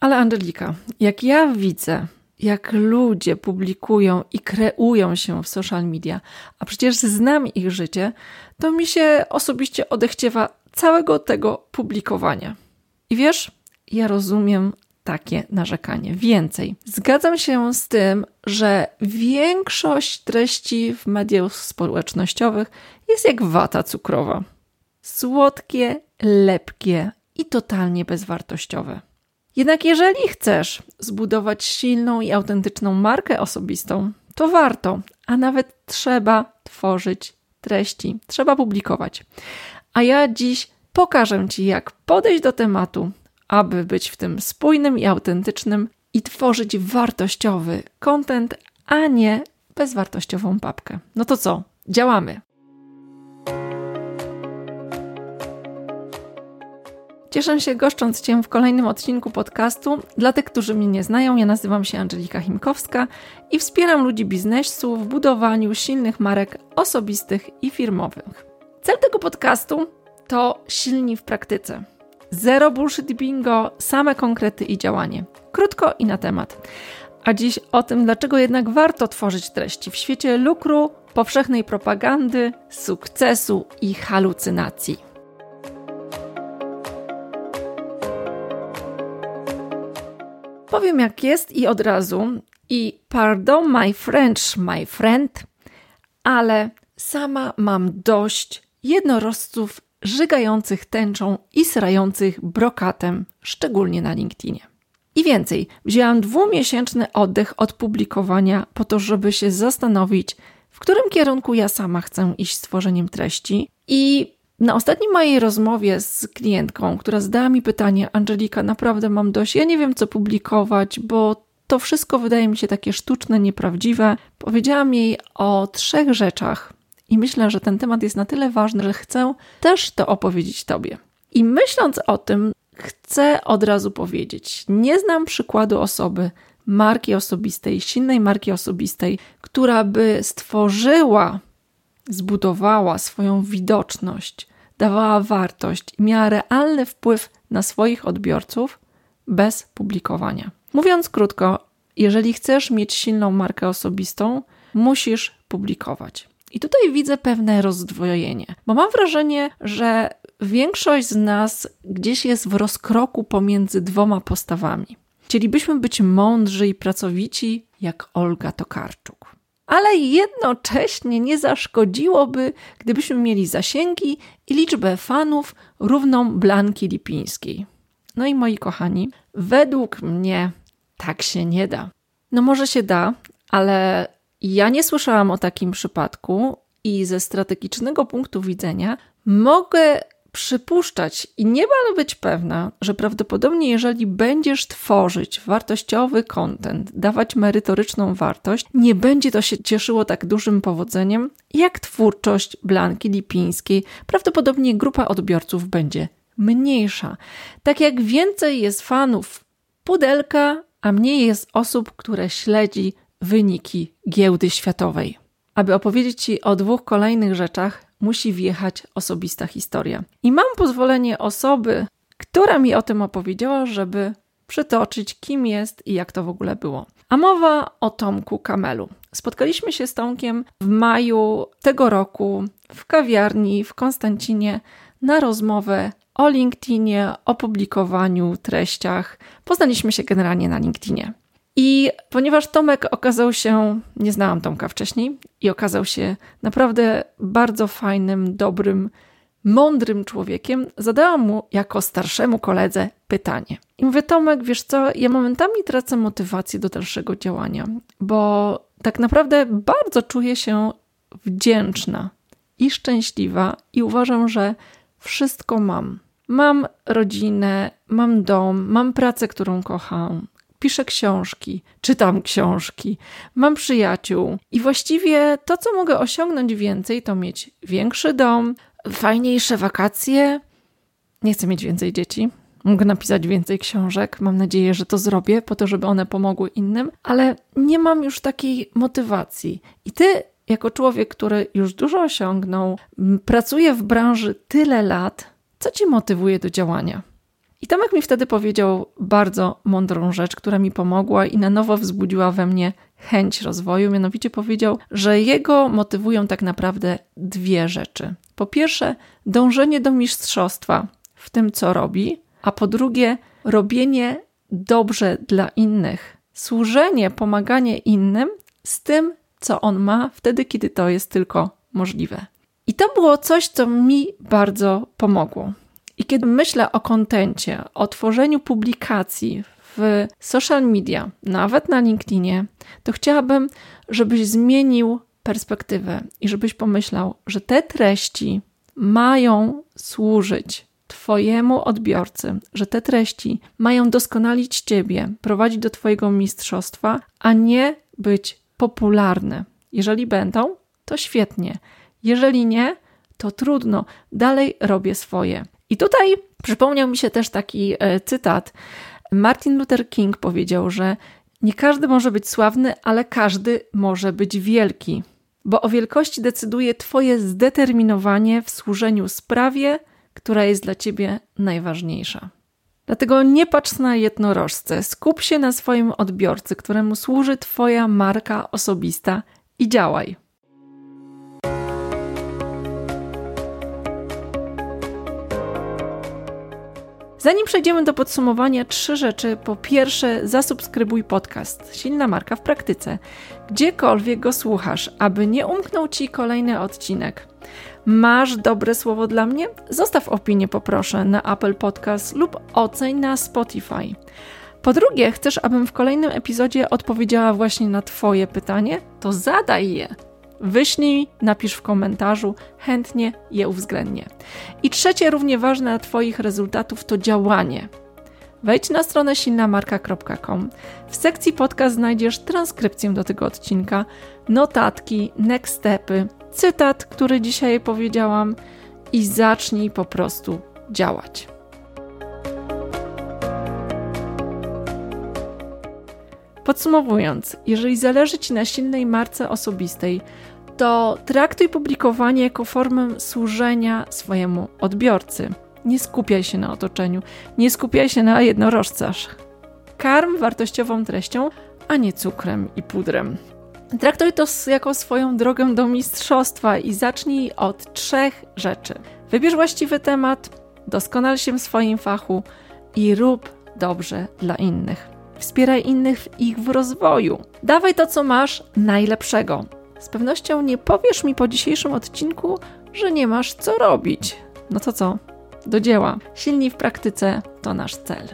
Ale Angelika, jak ja widzę, jak ludzie publikują i kreują się w social media, a przecież znam ich życie, to mi się osobiście odechciewa całego tego publikowania. I wiesz, ja rozumiem takie narzekanie. Więcej, zgadzam się z tym, że większość treści w mediach społecznościowych jest jak wata cukrowa. Słodkie, lepkie i totalnie bezwartościowe. Jednak jeżeli chcesz zbudować silną i autentyczną markę osobistą, to warto, a nawet trzeba tworzyć treści, trzeba publikować. A ja dziś pokażę Ci, jak podejść do tematu, aby być w tym spójnym i autentycznym i tworzyć wartościowy content, a nie bezwartościową papkę. No to co? Działamy! Cieszę się goszcząc Cię w kolejnym odcinku podcastu. Dla tych, którzy mnie nie znają, ja nazywam się Angelika Chimkowska i wspieram ludzi biznesu w budowaniu silnych marek osobistych i firmowych. Cel tego podcastu to silni w praktyce. Zero bullshit bingo, same konkrety i działanie. Krótko i na temat. A dziś o tym, dlaczego jednak warto tworzyć treści w świecie lukru, powszechnej propagandy, sukcesu i halucynacji. Powiem jak jest i od razu. I pardon my French, my friend, ale sama mam dość jednorożców żygających tęczą i srających brokatem, szczególnie na LinkedInie. I więcej, wzięłam dwumiesięczny oddech od publikowania po to, żeby się zastanowić, w którym kierunku ja sama chcę iść z tworzeniem treści i na ostatniej mojej rozmowie z klientką, która zadała mi pytanie: Angelika, naprawdę mam dość, ja nie wiem, co publikować, bo to wszystko wydaje mi się takie sztuczne, nieprawdziwe. Powiedziałam jej o trzech rzeczach i myślę, że ten temat jest na tyle ważny, że chcę też to opowiedzieć Tobie. I myśląc o tym, chcę od razu powiedzieć: nie znam przykładu osoby, marki osobistej, silnej marki osobistej, która by stworzyła, zbudowała swoją widoczność, dawała wartość i miała realny wpływ na swoich odbiorców bez publikowania. Mówiąc krótko, jeżeli chcesz mieć silną markę osobistą, musisz publikować. I tutaj widzę pewne rozdwojenie, bo mam wrażenie, że większość z nas gdzieś jest w rozkroku pomiędzy dwoma postawami. Chcielibyśmy być mądrzy i pracowici jak Olga Tokarczuk ale jednocześnie nie zaszkodziłoby, gdybyśmy mieli zasięgi i liczbę fanów równą Blanki Lipińskiej. No i moi kochani, według mnie tak się nie da. No może się da, ale ja nie słyszałam o takim przypadku i ze strategicznego punktu widzenia mogę przypuszczać i niemal być pewna, że prawdopodobnie jeżeli będziesz tworzyć wartościowy content, dawać merytoryczną wartość, nie będzie to się cieszyło tak dużym powodzeniem jak twórczość Blanki Lipińskiej. Prawdopodobnie grupa odbiorców będzie mniejsza. Tak jak więcej jest fanów pudelka, a mniej jest osób, które śledzi wyniki giełdy światowej. Aby opowiedzieć Ci o dwóch kolejnych rzeczach, musi wjechać osobista historia. I mam pozwolenie osoby, która mi o tym opowiedziała, żeby przytoczyć, kim jest i jak to w ogóle było. A mowa o Tomku Kamelu. Spotkaliśmy się z Tomkiem w maju tego roku w kawiarni w Konstancinie na rozmowę o LinkedInie, o publikowaniu, treściach. Poznaliśmy się generalnie na LinkedInie. I ponieważ Tomek okazał się, nie znałam Tomka wcześniej, i okazał się naprawdę bardzo fajnym, dobrym, mądrym człowiekiem, zadałam mu jako starszemu koledze pytanie. I mówię, Tomek, wiesz co, ja momentami tracę motywację do dalszego działania, bo tak naprawdę bardzo czuję się wdzięczna i szczęśliwa i uważam, że wszystko mam. Mam rodzinę, mam dom, mam pracę, którą kocham, piszę książki, czytam książki, mam przyjaciół i właściwie to, co mogę osiągnąć więcej, to mieć większy dom, fajniejsze wakacje. Nie chcę mieć więcej dzieci. Mogę napisać więcej książek. Mam nadzieję, że to zrobię, po to, żeby one pomogły innym, ale nie mam już takiej motywacji. I ty, jako człowiek, który już dużo osiągnął, pracuje w branży tyle lat, co ci motywuje do działania? I Tomek mi wtedy powiedział bardzo mądrą rzecz, która mi pomogła i na nowo wzbudziła we mnie chęć rozwoju. Mianowicie powiedział, że jego motywują tak naprawdę dwie rzeczy. Po pierwsze, dążenie do mistrzostwa w tym, co robi, a po drugie, robienie dobrze dla innych, służenie, pomaganie innym z tym, co on ma, wtedy, kiedy to jest tylko możliwe. I to było coś, co mi bardzo pomogło. I kiedy myślę o kontencie, o tworzeniu publikacji w social media, nawet na LinkedInie, to chciałabym, żebyś zmienił perspektywę i żebyś pomyślał, że te treści mają służyć Twojemu odbiorcy, że te treści mają doskonalić Ciebie, prowadzić do Twojego mistrzostwa, a nie być popularne. Jeżeli będą, to świetnie. Jeżeli nie, to trudno, dalej robię swoje. I tutaj przypomniał mi się też taki e, cytat. Martin Luther King powiedział, że nie każdy może być sławny, ale każdy może być wielki, bo o wielkości decyduje Twoje zdeterminowanie w służeniu sprawie, która jest dla Ciebie najważniejsza. Dlatego nie patrz na jednorożce, skup się na swoim odbiorcy, któremu służy Twoja marka osobista i działaj. Zanim przejdziemy do podsumowania, trzy rzeczy. Po pierwsze, zasubskrybuj podcast Silna Marka w Praktyce, gdziekolwiek go słuchasz, aby nie umknął Ci kolejny odcinek. Masz dobre słowo dla mnie? Zostaw opinię, poproszę, na Apple Podcast lub oceń na Spotify. Po drugie, chcesz, abym w kolejnym epizodzie odpowiedziała właśnie na Twoje pytanie? To zadaj je. Wyślij, napisz w komentarzu, chętnie je uwzględnię. I trzecie, równie ważne dla Twoich rezultatów, to działanie. Wejdź na stronę silnamarka.com. W sekcji podcast znajdziesz transkrypcję do tego odcinka, notatki, next stepy, cytat, który dzisiaj powiedziałam i zacznij po prostu działać. Podsumowując, jeżeli zależy Ci na silnej marce osobistej, to traktuj publikowanie jako formę służenia swojemu odbiorcy. Nie skupiaj się na otoczeniu, nie skupiaj się na jednorożcach. Karm wartościową treścią, a nie cukrem i pudrem. Traktuj to jako swoją drogę do mistrzostwa i zacznij od trzech rzeczy. Wybierz właściwy temat, doskonal się w swoim fachu i rób dobrze dla innych. Wspieraj innych w ich w rozwoju. Dawaj to, co masz najlepszego. Z pewnością nie powiesz mi po dzisiejszym odcinku, że nie masz co robić. No to co? Do dzieła. Silni w praktyce to nasz cel.